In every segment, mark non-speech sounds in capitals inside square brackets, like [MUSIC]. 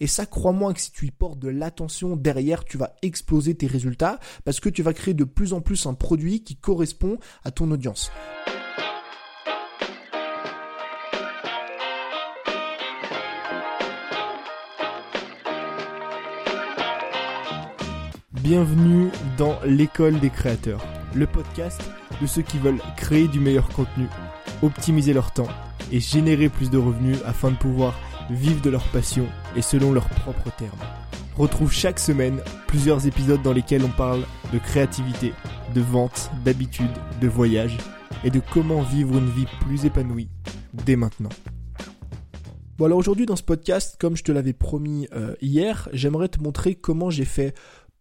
Et ça, crois-moi que si tu y portes de l'attention derrière, tu vas exploser tes résultats parce que tu vas créer de plus en plus un produit qui correspond à ton audience. Bienvenue dans l'école des créateurs, le podcast de ceux qui veulent créer du meilleur contenu, optimiser leur temps et générer plus de revenus afin de pouvoir vivent de leur passion et selon leurs propres termes. Retrouve chaque semaine plusieurs épisodes dans lesquels on parle de créativité, de vente, d'habitude, de voyage et de comment vivre une vie plus épanouie dès maintenant. Bon alors aujourd'hui dans ce podcast, comme je te l'avais promis euh, hier, j'aimerais te montrer comment j'ai fait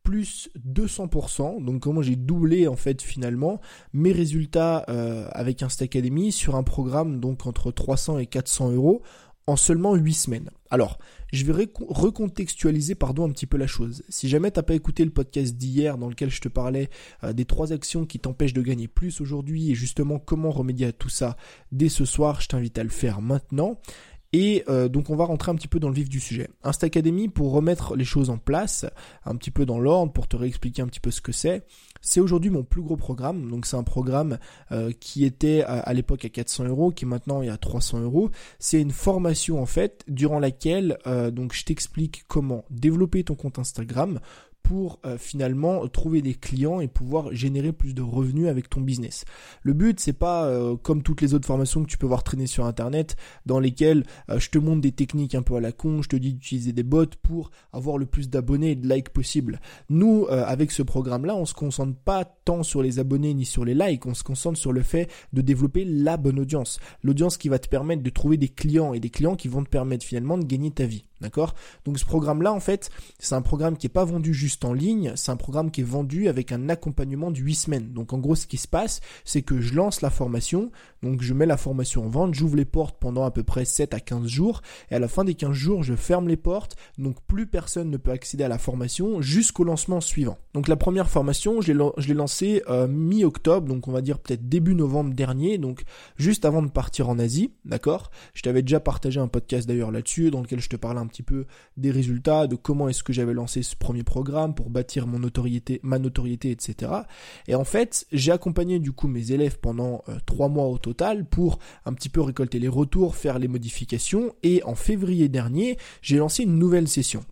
plus 200%, donc comment j'ai doublé en fait finalement mes résultats euh, avec Insta Academy sur un programme donc entre 300 et 400 euros en seulement 8 semaines. Alors, je vais recontextualiser pardon un petit peu la chose. Si jamais t'as pas écouté le podcast d'hier dans lequel je te parlais euh, des trois actions qui t'empêchent de gagner plus aujourd'hui et justement comment remédier à tout ça dès ce soir, je t'invite à le faire maintenant. Et euh, donc on va rentrer un petit peu dans le vif du sujet. Insta Academy, pour remettre les choses en place, un petit peu dans l'ordre, pour te réexpliquer un petit peu ce que c'est, c'est aujourd'hui mon plus gros programme. Donc c'est un programme euh, qui était à, l'époque à 400 euros, qui maintenant est à 300 euros. C'est une formation en fait durant laquelle euh, donc je t'explique comment développer ton compte Instagram pour euh, finalement trouver des clients et pouvoir générer plus de revenus avec ton business. Le but c'est pas euh, comme toutes les autres formations que tu peux voir traîner sur internet dans lesquelles euh, je te montre des techniques un peu à la con, je te dis d'utiliser des bots pour avoir le plus d'abonnés et de likes possible. Nous avec ce programme là, on se concentre pas tant sur les abonnés ni sur les likes, on se concentre sur le fait de développer la bonne audience, l'audience qui va te permettre de trouver des clients et des clients qui vont te permettre finalement de gagner ta vie. D'accord? Donc ce programme-là, en fait, c'est un programme qui n'est pas vendu juste en ligne, c'est un programme qui est vendu avec un accompagnement de 8 semaines. Donc en gros, ce qui se passe, c'est que je lance la formation, donc je mets la formation en vente, j'ouvre les portes pendant à peu près 7 à 15 jours, et à la fin des 15 jours, je ferme les portes, donc plus personne ne peut accéder à la formation jusqu'au lancement suivant. Donc la première formation, je l'ai lancée euh, mi-octobre, donc on va dire peut-être début novembre dernier, donc juste avant de partir en Asie, d'accord? Je t'avais déjà partagé un podcast d'ailleurs là-dessus, dans lequel je te parlais un peu des résultats, de comment est-ce que j'avais lancé ce premier programme pour bâtir mon notoriété, ma notoriété, etc. Et en fait, j'ai accompagné du coup mes élèves pendant euh, trois mois au total pour un petit peu récolter les retours, faire les modifications. Et en février dernier, j'ai lancé une nouvelle session.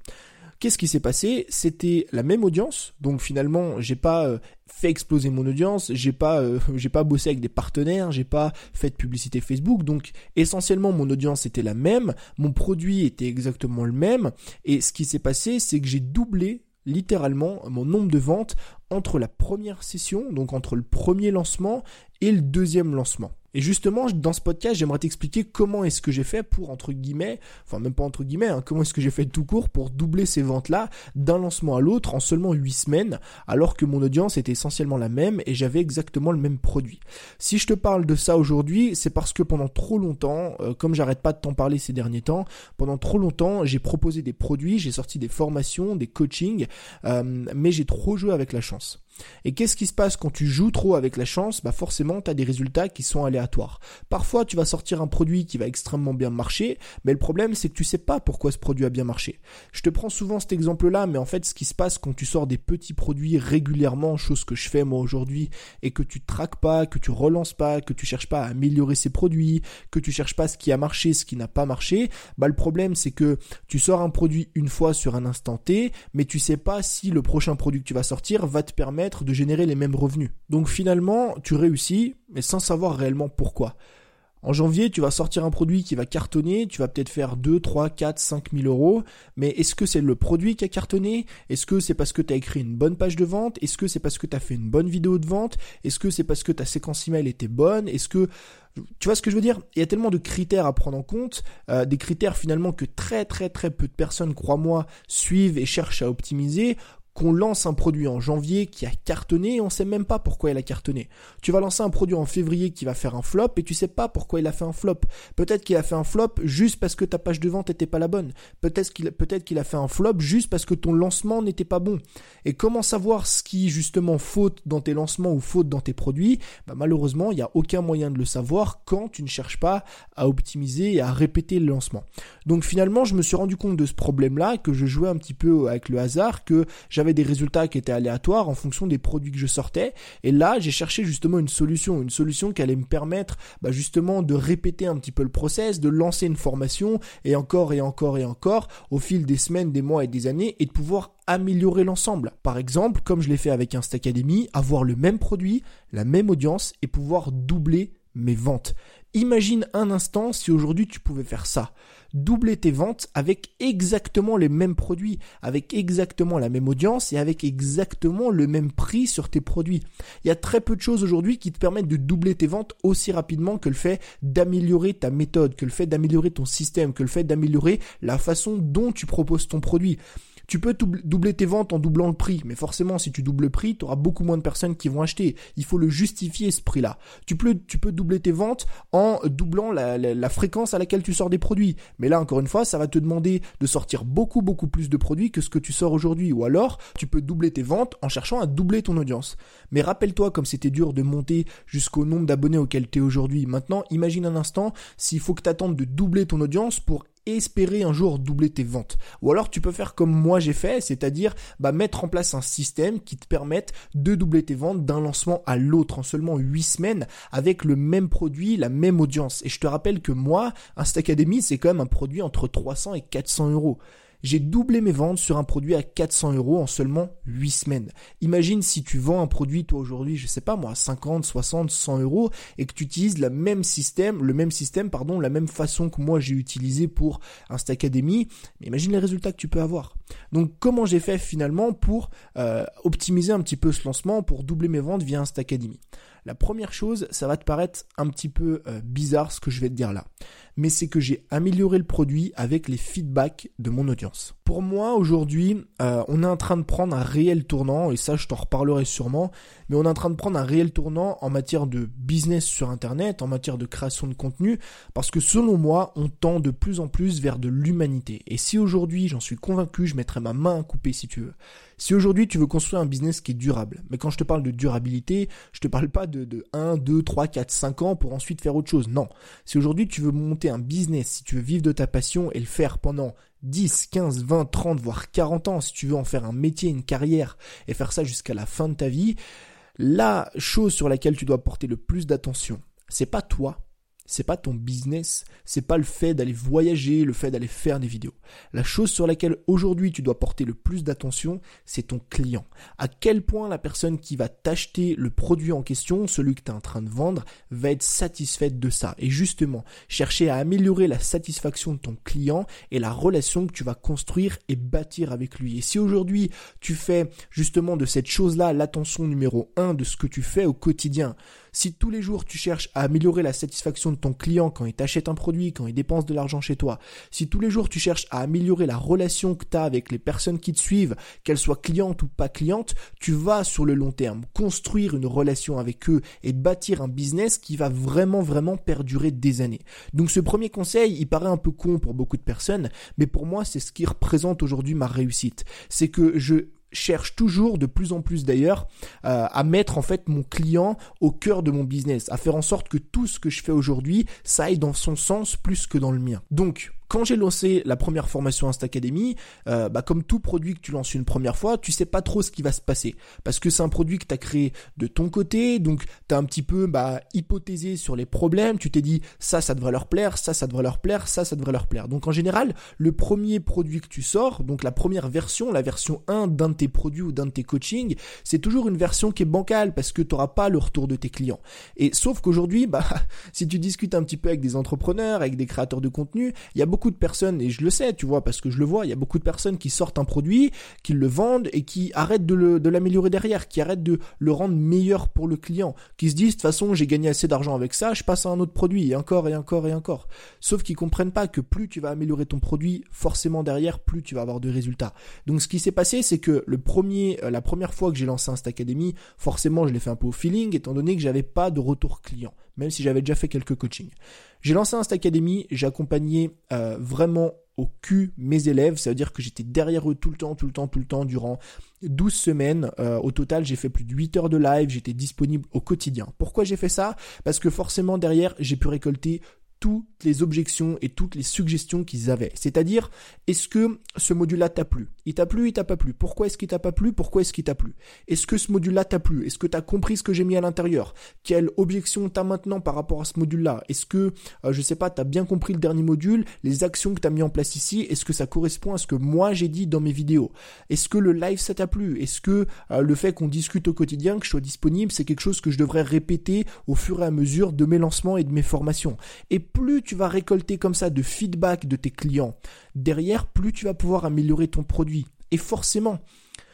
Qu'est-ce qui s'est passé? C'était la même audience, donc finalement, j'ai pas euh, fait exploser mon audience, j'ai pas euh, [LAUGHS] j'ai pas bossé avec des partenaires, j'ai pas fait de publicité Facebook, donc essentiellement mon audience était la même, mon produit était exactement le même et ce qui s'est passé, c'est que j'ai doublé littéralement mon nombre de ventes entre la première session, donc entre le premier lancement et le deuxième lancement. Et justement, dans ce podcast, j'aimerais t'expliquer comment est-ce que j'ai fait pour, entre guillemets, enfin même pas entre guillemets, hein, comment est-ce que j'ai fait tout court pour doubler ces ventes-là d'un lancement à l'autre en seulement 8 semaines, alors que mon audience était essentiellement la même et j'avais exactement le même produit. Si je te parle de ça aujourd'hui, c'est parce que pendant trop longtemps, euh, comme j'arrête pas de t'en parler ces derniers temps, pendant trop longtemps, j'ai proposé des produits, j'ai sorti des formations, des coachings, euh, mais j'ai trop joué avec la chance. Et qu'est-ce qui se passe quand tu joues trop avec la chance? Bah forcément, tu as des résultats qui sont aléatoires. Parfois, tu vas sortir un produit qui va extrêmement bien marcher, mais le problème c'est que tu sais pas pourquoi ce produit a bien marché. Je te prends souvent cet exemple-là, mais en fait, ce qui se passe quand tu sors des petits produits régulièrement, chose que je fais moi aujourd'hui, et que tu traques pas, que tu relances pas, que tu cherches pas à améliorer ces produits, que tu cherches pas ce qui a marché, ce qui n'a pas marché, bah le problème c'est que tu sors un produit une fois sur un instant T, mais tu sais pas si le prochain produit que tu vas sortir va te permettre de générer les mêmes revenus. Donc finalement, tu réussis, mais sans savoir réellement pourquoi. En janvier, tu vas sortir un produit qui va cartonner, tu vas peut-être faire 2, 3, 4, 5 000 euros, mais est-ce que c'est le produit qui a cartonné? Est-ce que c'est parce que tu as écrit une bonne page de vente? Est-ce que c'est parce que tu as fait une bonne vidéo de vente? Est-ce que c'est parce que ta séquence email était bonne? Est-ce que tu vois ce que je veux dire? Il y a tellement de critères à prendre en compte, euh, des critères finalement que très très très peu de personnes, crois-moi, suivent et cherchent à optimiser qu'on lance un produit en janvier qui a cartonné et on sait même pas pourquoi il a cartonné. Tu vas lancer un produit en février qui va faire un flop et tu sais pas pourquoi il a fait un flop. Peut-être qu'il a fait un flop juste parce que ta page de vente était pas la bonne. Peut-être qu'il a fait un flop juste parce que ton lancement n'était pas bon. Et comment savoir ce qui justement faute dans tes lancements ou faute dans tes produits? Bah, Malheureusement, il n'y a aucun moyen de le savoir quand tu ne cherches pas à optimiser et à répéter le lancement. Donc finalement, je me suis rendu compte de ce problème-là, que je jouais un petit peu avec le hasard, que des résultats qui étaient aléatoires en fonction des produits que je sortais. Et là, j'ai cherché justement une solution, une solution qui allait me permettre bah, justement de répéter un petit peu le process, de lancer une formation et encore et encore et encore au fil des semaines, des mois et des années et de pouvoir améliorer l'ensemble. Par exemple, comme je l'ai fait avec Insta Academy, avoir le même produit, la même audience et pouvoir doubler mes ventes. Imagine un instant si aujourd'hui tu pouvais faire ça. Doubler tes ventes avec exactement les mêmes produits, avec exactement la même audience et avec exactement le même prix sur tes produits. Il y a très peu de choses aujourd'hui qui te permettent de doubler tes ventes aussi rapidement que le fait d'améliorer ta méthode, que le fait d'améliorer ton système, que le fait d'améliorer la façon dont tu proposes ton produit. Tu peux doubler tes ventes en doublant le prix, mais forcément, si tu doubles le prix, tu auras beaucoup moins de personnes qui vont acheter. Il faut le justifier, ce prix-là. Tu peux, tu peux doubler tes ventes en doublant la, fréquence à laquelle tu sors des produits. Mais là, encore une fois, ça va te demander de sortir beaucoup, beaucoup plus de produits que ce que tu sors aujourd'hui. Ou alors, tu peux doubler tes ventes en cherchant à doubler ton audience. Mais rappelle-toi comme c'était dur de monter jusqu'au nombre d'abonnés auquel tu es aujourd'hui. Maintenant, imagine un instant s'il faut que tu attendes de doubler ton audience pour espérer un jour doubler tes ventes. Ou alors tu peux faire comme moi j'ai fait, c'est-à-dire bah, mettre en place un système qui te permette de doubler tes ventes d'un lancement à l'autre en seulement 8 semaines avec le même produit, la même audience. Et je te rappelle que moi, Academy, c'est quand même un produit entre 300 et 400 euros j'ai doublé mes ventes sur un produit à 400 euros en seulement 8 semaines. Imagine si tu vends un produit, toi aujourd'hui, je sais pas moi, 50, 60, 100 euros, et que tu utilises le même système, le même système, pardon, la même façon que moi j'ai utilisé pour Instacademy. Mais imagine les résultats que tu peux avoir. Donc comment j'ai fait finalement pour euh, optimiser un petit peu ce lancement, pour doubler mes ventes via Instacademy? La première chose, ça va te paraître un petit peu euh, bizarre ce que je vais te dire là, mais c'est que j'ai amélioré le produit avec les feedbacks de mon audience. Pour moi, aujourd'hui, euh, on est en train de prendre un réel tournant, et ça je t'en reparlerai sûrement, mais on est en train de prendre un réel tournant en matière de business sur Internet, en matière de création de contenu, parce que selon moi, on tend de plus en plus vers de l'humanité. Et si aujourd'hui, j'en suis convaincu, je mettrai ma main à couper si tu veux. Si aujourd'hui tu veux construire un business qui est durable, mais quand je te parle de durabilité, je te parle pas de, de 1, 2, 3, 4, 5 ans pour ensuite faire autre chose. Non. Si aujourd'hui tu veux monter un business, si tu veux vivre de ta passion et le faire pendant 10, 15, 20, 30, voire 40 ans, si tu veux en faire un métier, une carrière et faire ça jusqu'à la fin de ta vie, la chose sur laquelle tu dois porter le plus d'attention, c'est pas toi, c'est pas ton business, c'est pas le fait d'aller voyager, le fait d'aller faire des vidéos. La chose sur laquelle aujourd'hui tu dois porter le plus d'attention, c'est ton client. À quel point la personne qui va t'acheter le produit en question, celui que tu es en train de vendre, va être satisfaite de ça? Et justement, chercher à améliorer la satisfaction de ton client et la relation que tu vas construire et bâtir avec lui. Et si aujourd'hui tu fais justement de cette chose-là l'attention numéro un de ce que tu fais au quotidien, si tous les jours tu cherches à améliorer la satisfaction de ton client quand il t'achète un produit, quand il dépense de l'argent chez toi, si tous les jours tu cherches à améliorer la relation que tu as avec les personnes qui te suivent, qu'elles soient clientes ou pas clientes, tu vas sur le long terme construire une relation avec eux et bâtir un business qui va vraiment vraiment perdurer des années. Donc ce premier conseil, il paraît un peu con pour beaucoup de personnes, mais pour moi c'est ce qui représente aujourd'hui ma réussite. C'est que je cherche toujours de plus en plus d'ailleurs euh, à mettre en fait mon client au cœur de mon business, à faire en sorte que tout ce que je fais aujourd'hui, ça aille dans son sens plus que dans le mien. Donc quand j'ai lancé la première formation Insta Academy, euh, bah comme tout produit que tu lances une première fois, tu sais pas trop ce qui va se passer parce que c'est un produit que tu as créé de ton côté, donc tu as un petit peu bah, hypothésé sur les problèmes, tu t'es dit ça ça devrait leur plaire, ça ça devrait leur plaire, ça ça devrait leur plaire. Donc en général, le premier produit que tu sors, donc la première version, la version 1 d'un de tes produits ou d'un de tes coachings, c'est toujours une version qui est bancale parce que tu n'auras pas le retour de tes clients. Et sauf qu'aujourd'hui, bah [LAUGHS] si tu discutes un petit peu avec des entrepreneurs, avec des créateurs de contenu, il y a beaucoup beaucoup de personnes, et je le sais, tu vois, parce que je le vois, il y a beaucoup de personnes qui sortent un produit, qui le vendent et qui arrêtent de l'améliorer derrière, qui arrêtent de le rendre meilleur pour le client, qui se disent, de toute façon, j'ai gagné assez d'argent avec ça, je passe à un autre produit, et encore, et encore, et encore. Sauf qu'ils comprennent pas que plus tu vas améliorer ton produit, forcément derrière, plus tu vas avoir de résultats. Donc ce qui s'est passé, c'est que le premier, euh, la première fois que j'ai lancé Insta Academy, forcément, je l'ai fait un peu au feeling, étant donné que j'avais pas de retour client, même si j'avais déjà fait quelques coachings. J'ai lancé Insta Academy, j'ai accompagné euh, vraiment au cul mes élèves, ça veut dire que j'étais derrière eux tout le temps, tout le temps, tout le temps durant 12 semaines. Euh, au total, j'ai fait plus de 8 heures de live, j'étais disponible au quotidien. Pourquoi j'ai fait ça? Parce que forcément derrière, j'ai pu récolter toutes les objections et toutes les suggestions qu'ils avaient. C'est-à-dire, est-ce que ce module-là t'a plu? Il t'a plu, il t'a pas plu. Pourquoi est-ce qu'il t'a pas plu? Pourquoi est-ce qu'il t'a plu? Est-ce que ce module-là t'a plu? Est-ce que tu as compris ce que j'ai mis à l'intérieur? Quelle objection t'as maintenant par rapport à ce module-là? Est-ce que, euh, je sais pas, t'as bien compris le dernier module Les actions que t'as mis en place ici, est-ce que ça correspond à ce que moi j'ai dit dans mes vidéos? Est-ce que le live ça t'a plu? Est-ce que euh, le fait qu'on discute au quotidien, que je sois disponible, c'est quelque chose que je devrais répéter au fur et à mesure de mes lancements et de mes formations? Plus tu vas récolter comme ça de feedback de tes clients, derrière, plus tu vas pouvoir améliorer ton produit. Et forcément,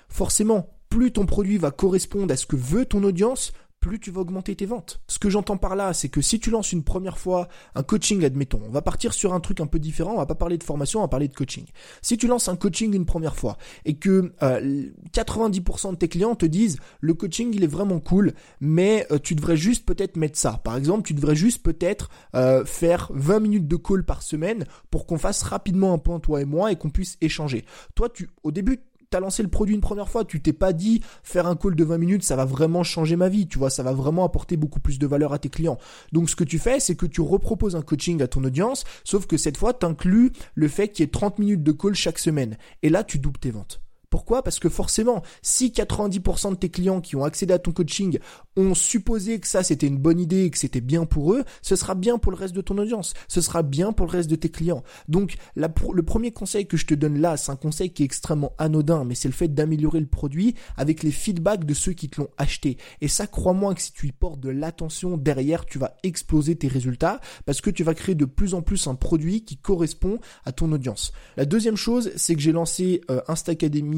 forcément, plus ton produit va correspondre à ce que veut ton audience, plus tu vas augmenter tes ventes. Ce que j'entends par là, c'est que si tu lances une première fois un coaching, admettons, on va partir sur un truc un peu différent, on va pas parler de formation, on va parler de coaching. Si tu lances un coaching une première fois et que 90% euh, de tes clients te disent le coaching il est vraiment cool, mais euh, tu devrais juste peut-être mettre ça. Par exemple, tu devrais juste peut-être euh, faire 20 minutes de call par semaine pour qu'on fasse rapidement un point toi et moi et qu'on puisse échanger. Toi, tu au début t'as lancé le produit une première fois, tu t'es pas dit faire un call de 20 minutes, ça va vraiment changer ma vie, tu vois, ça va vraiment apporter beaucoup plus de valeur à tes clients. Donc ce que tu fais, c'est que tu reproposes un coaching à ton audience, sauf que cette fois, tu inclus le fait qu'il y ait 30 minutes de call chaque semaine. Et là, tu doubles tes ventes. Pourquoi? Parce que forcément, si 90% de tes clients qui ont accédé à ton coaching ont supposé que ça c'était une bonne idée et que c'était bien pour eux, ce sera bien pour le reste de ton audience, ce sera bien pour le reste de tes clients. Donc le premier conseil que je te donne là, c'est un conseil qui est extrêmement anodin, mais c'est le fait d'améliorer le produit avec les feedbacks de ceux qui te l'ont acheté. Et ça, crois-moi que si tu y portes de l'attention derrière, tu vas exploser tes résultats parce que tu vas créer de plus en plus un produit qui correspond à ton audience. La deuxième chose, c'est que j'ai lancé euh, Insta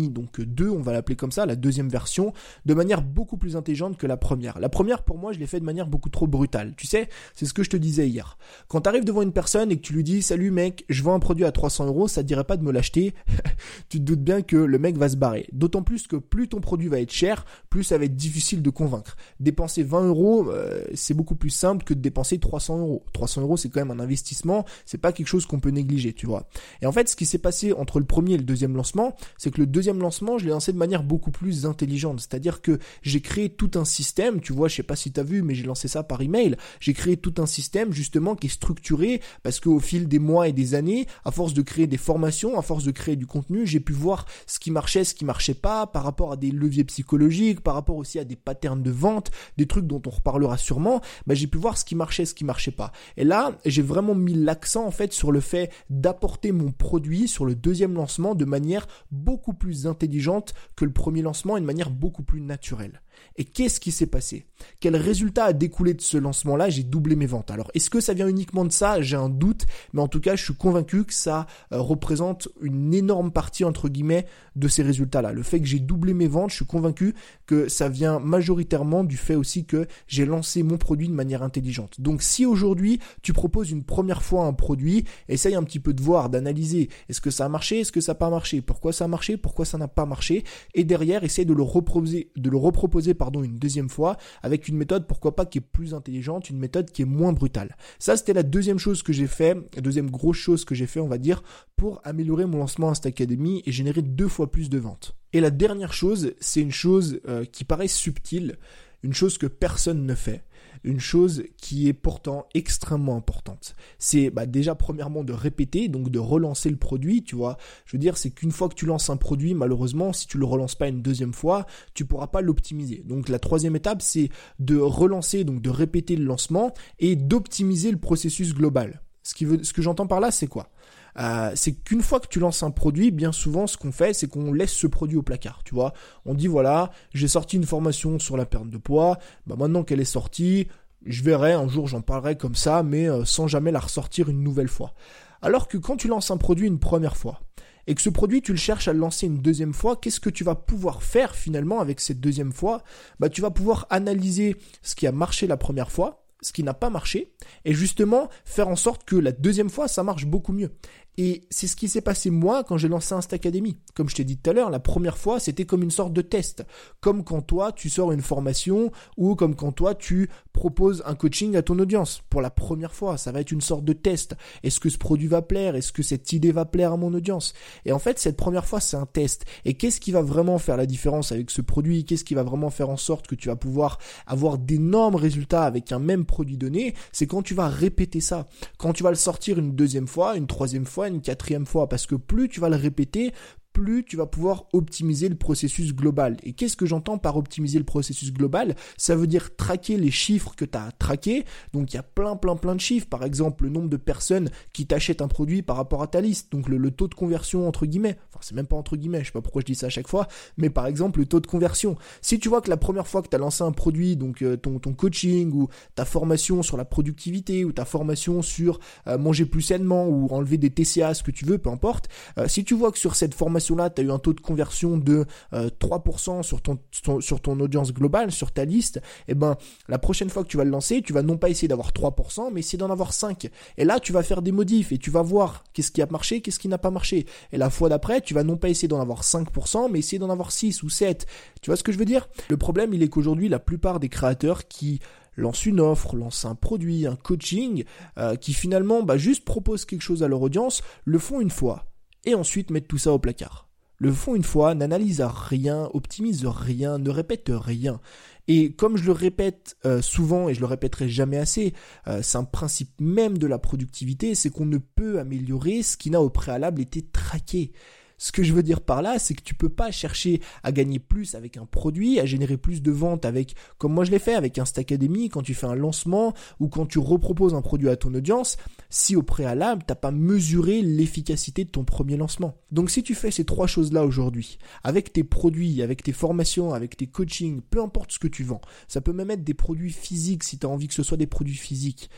Donc 2, on va l'appeler comme ça, la deuxième version, de manière beaucoup plus intelligente que la première. La première, pour moi, je l'ai fait de manière beaucoup trop brutale. Tu sais, c'est ce que je te disais hier. Quand tu arrives devant une personne et que tu lui dis, salut mec, je vends un produit à 300 euros, ça te dirait pas de me l'acheter, [LAUGHS] tu te doutes bien que le mec va se barrer. D'autant plus que plus ton produit va être cher, plus ça va être difficile de convaincre. Dépenser 20 euros, euh, c'est beaucoup plus simple que de dépenser 300 euros. 300 euros, c'est quand même un investissement, c'est pas quelque chose qu'on peut négliger, tu vois. Et en fait, ce qui s'est passé entre le premier et le deuxième lancement, c'est que le deuxième lancement, je l'ai lancé de manière beaucoup plus intelligente. C'est-à-dire que j'ai créé tout un système, tu vois, je sais pas si tu as vu, mais j'ai lancé ça par email. J'ai créé tout un système justement qui est structuré parce qu'au fil des mois et des années, à force de créer des formations, à force de créer du contenu, j'ai pu voir ce qui marchait, ce qui marchait pas par rapport à des leviers psychologiques, par rapport aussi à des patterns de vente, des trucs dont on reparlera sûrement. Bah, j'ai pu voir ce qui marchait, ce qui marchait pas. Et là, j'ai vraiment mis l'accent en fait sur le fait d'apporter mon produit sur le deuxième lancement de manière beaucoup plus intelligente que le premier lancement et de manière beaucoup plus naturelle. Et qu'est-ce qui s'est passé? Quel résultat a découlé de ce lancement-là? J'ai doublé mes ventes. Alors, est-ce que ça vient uniquement de ça? J'ai un doute, mais en tout cas, je suis convaincu que ça euh, représente une énorme partie, entre guillemets, de ces résultats-là. Le fait que j'ai doublé mes ventes, je suis convaincu que ça vient majoritairement du fait aussi que j'ai lancé mon produit de manière intelligente. Donc, si aujourd'hui, tu proposes une première fois un produit, essaye un petit peu de voir, d'analyser. Est-ce que ça a marché? Est-ce que ça n'a pas marché? Pourquoi ça a marché? Pourquoi ça n'a pas marché? Et derrière, essaye de le reproposer, de le reproposer pardon une deuxième fois avec une méthode pourquoi pas qui est plus intelligente, une méthode qui est moins brutale. Ça c'était la deuxième chose que j'ai fait, la deuxième grosse chose que j'ai fait on va dire pour améliorer mon lancement Insta Academy et générer deux fois plus de ventes. Et la dernière chose, c'est une chose euh, qui paraît subtile, une chose que personne ne fait une chose qui est pourtant extrêmement importante. C'est bah, déjà premièrement de répéter, donc de relancer le produit, tu vois. Je veux dire, c'est qu'une fois que tu lances un produit, malheureusement, si tu le relances pas une deuxième fois, tu pourras pas l'optimiser. Donc la troisième étape, c'est de relancer, donc de répéter le lancement et d'optimiser le processus global. Ce que j'entends par là, c'est quoi? Euh, c'est qu'une fois que tu lances un produit, bien souvent, ce qu'on fait, c'est qu'on laisse ce produit au placard. Tu vois, on dit voilà, j'ai sorti une formation sur la perte de poids. Bah maintenant qu'elle est sortie, je verrai un jour, j'en parlerai comme ça, mais euh, sans jamais la ressortir une nouvelle fois. Alors que quand tu lances un produit une première fois, et que ce produit, tu le cherches à le lancer une deuxième fois, qu'est-ce que tu vas pouvoir faire finalement avec cette deuxième fois? Bah, tu vas pouvoir analyser ce qui a marché la première fois, ce qui n'a pas marché, et justement faire en sorte que la deuxième fois, ça marche beaucoup mieux. Et c'est ce qui s'est passé moi quand j'ai lancé Insta Academy. Comme je t'ai dit tout à l'heure, la première fois, c'était comme une sorte de test. Comme quand toi, tu sors une formation ou comme quand toi, tu proposes un coaching à ton audience. Pour la première fois, ça va être une sorte de test. Est-ce que ce produit va plaire? Est-ce que cette idée va plaire à mon audience? Et en fait, cette première fois, c'est un test. Et qu'est-ce qui va vraiment faire la différence avec ce produit? Qu'est-ce qui va vraiment faire en sorte que tu vas pouvoir avoir d'énormes résultats avec un même produit donné? C'est quand tu vas répéter ça. Quand tu vas le sortir une deuxième fois, une troisième fois, une quatrième fois, parce que plus tu vas le répéter, plus tu vas pouvoir optimiser le processus global. Et qu'est-ce que j'entends par optimiser le processus global? Ça veut dire traquer les chiffres que tu as traqués. Donc il y a plein plein plein de chiffres. Par exemple, le nombre de personnes qui t'achètent un produit par rapport à ta liste. Donc le, taux de conversion entre guillemets. Enfin c'est même pas entre guillemets, je sais pas pourquoi je dis ça à chaque fois. Mais par exemple le taux de conversion. Si tu vois que la première fois que tu as lancé un produit, donc euh, ton, coaching ou ta formation sur la productivité ou ta formation sur euh, manger plus sainement ou enlever des TCA, ce que tu veux, peu importe. Euh, si tu vois que sur cette formation là tu as eu un taux de conversion de 3% euh, sur ton, audience globale, sur ta liste, et eh ben la prochaine fois que tu vas le lancer, tu vas non pas essayer d'avoir 3%, mais essayer d'en avoir 5. Et là, tu vas faire des modifs et tu vas voir qu'est-ce qui a marché, qu'est-ce qui n'a pas marché. Et la fois d'après, tu vas non pas essayer d'en avoir 5%, mais essayer d'en avoir 6 ou 7. Tu vois ce que je veux dire? Le problème, il est qu'aujourd'hui, la plupart des créateurs qui lancent une offre, lancent un produit, un coaching, euh, qui finalement bah, juste proposent quelque chose à leur audience, le font une fois et ensuite mettre tout ça au placard. Le font une fois, n'analyse rien, optimise rien, ne répète rien. Et comme je le répète euh, souvent et je le répéterai jamais assez, euh, c'est un principe même de la productivité, c'est qu'on ne peut améliorer ce qui n'a au préalable été traqué. Ce que je veux dire par là, c'est que tu peux pas chercher à gagner plus avec un produit, à générer plus de ventes avec, comme moi je l'ai fait avec Insta Academy, quand tu fais un lancement ou quand tu reproposes un produit à ton audience, si au préalable t'as pas mesuré l'efficacité de ton premier lancement. Donc si tu fais ces trois choses-là aujourd'hui, avec tes produits, avec tes formations, avec tes coachings, peu importe ce que tu vends, ça peut même être des produits physiques si tu as envie que ce soit des produits physiques.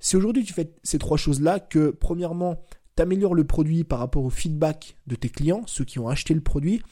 Si aujourd'hui tu fais ces trois choses-là, que premièrement, améliores le produit par rapport au feedback de tes clients, ceux qui ont acheté le produit,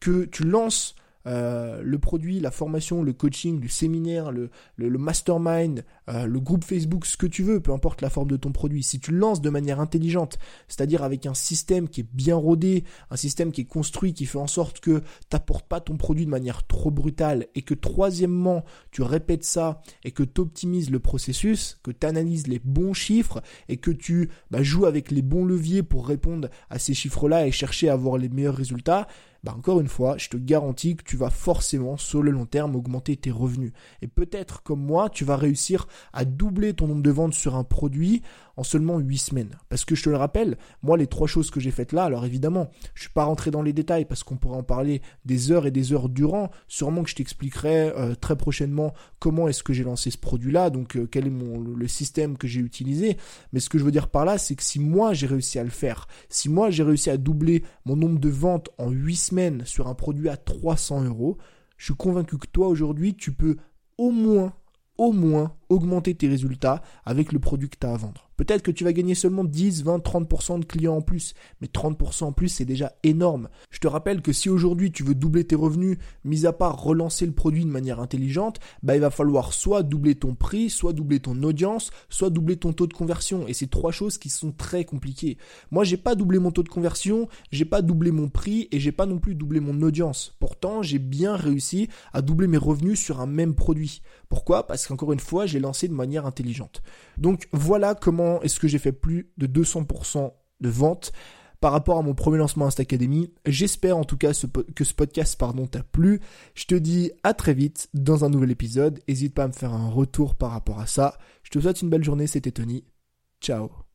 que tu lances euh, le produit, la formation, le coaching, le séminaire, le, le, mastermind, euh, le groupe Facebook, ce que tu veux, peu importe la forme de ton produit, si tu le lances de manière intelligente, c'est-à-dire avec un système qui est bien rodé, un système qui est construit, qui fait en sorte que tu n'apportes pas ton produit de manière trop brutale, et que troisièmement, tu répètes ça, et que tu optimises le processus, que tu analyses les bons chiffres, et que tu bah, joues avec les bons leviers pour répondre à ces chiffres-là et chercher à avoir les meilleurs résultats, bah encore une fois, je te garantis que tu vas forcément sur le long terme augmenter tes revenus. Et peut-être comme moi, tu vas réussir à doubler ton nombre de ventes sur un produit en seulement 8 semaines. Parce que je te le rappelle, moi les trois choses que j'ai faites là, alors évidemment, je suis pas rentré dans les détails parce qu'on pourrait en parler des heures et des heures durant. Sûrement que je t'expliquerai euh, très prochainement comment est-ce que j'ai lancé ce produit-là, donc euh, quel est mon, le système que j'ai utilisé. Mais ce que je veux dire par là, c'est que si moi j'ai réussi à le faire, si moi j'ai réussi à doubler mon nombre de ventes en 8 semaines sur un produit à 300 euros, je suis convaincu que toi aujourd'hui, tu peux au moins, au moins augmenter tes résultats avec le produit que tu as à vendre. Peut-être que tu vas gagner seulement 10, 20, 30% de clients en plus, mais 30% en plus, c'est déjà énorme. Je te rappelle que si aujourd'hui tu veux doubler tes revenus, mis à part relancer le produit de manière intelligente, bah il va falloir soit doubler ton prix, soit doubler ton audience, soit doubler ton taux de conversion. Et c'est trois choses qui sont très compliquées. Moi, j'ai pas doublé mon taux de conversion, j'ai pas doublé mon prix et j'ai pas non plus doublé mon audience. Pourtant, j'ai bien réussi à doubler mes revenus sur un même produit. Pourquoi? Parce qu'encore une fois, j'ai lancé de manière intelligente. Donc voilà comment est-ce que j'ai fait plus de 200% de ventes par rapport à mon premier lancement Insta Academy. J'espère en tout cas que ce podcast pardon t'a plu. Je te dis à très vite dans un nouvel épisode. N'hésite pas à me faire un retour par rapport à ça. Je te souhaite une belle journée, c'était Tony. Ciao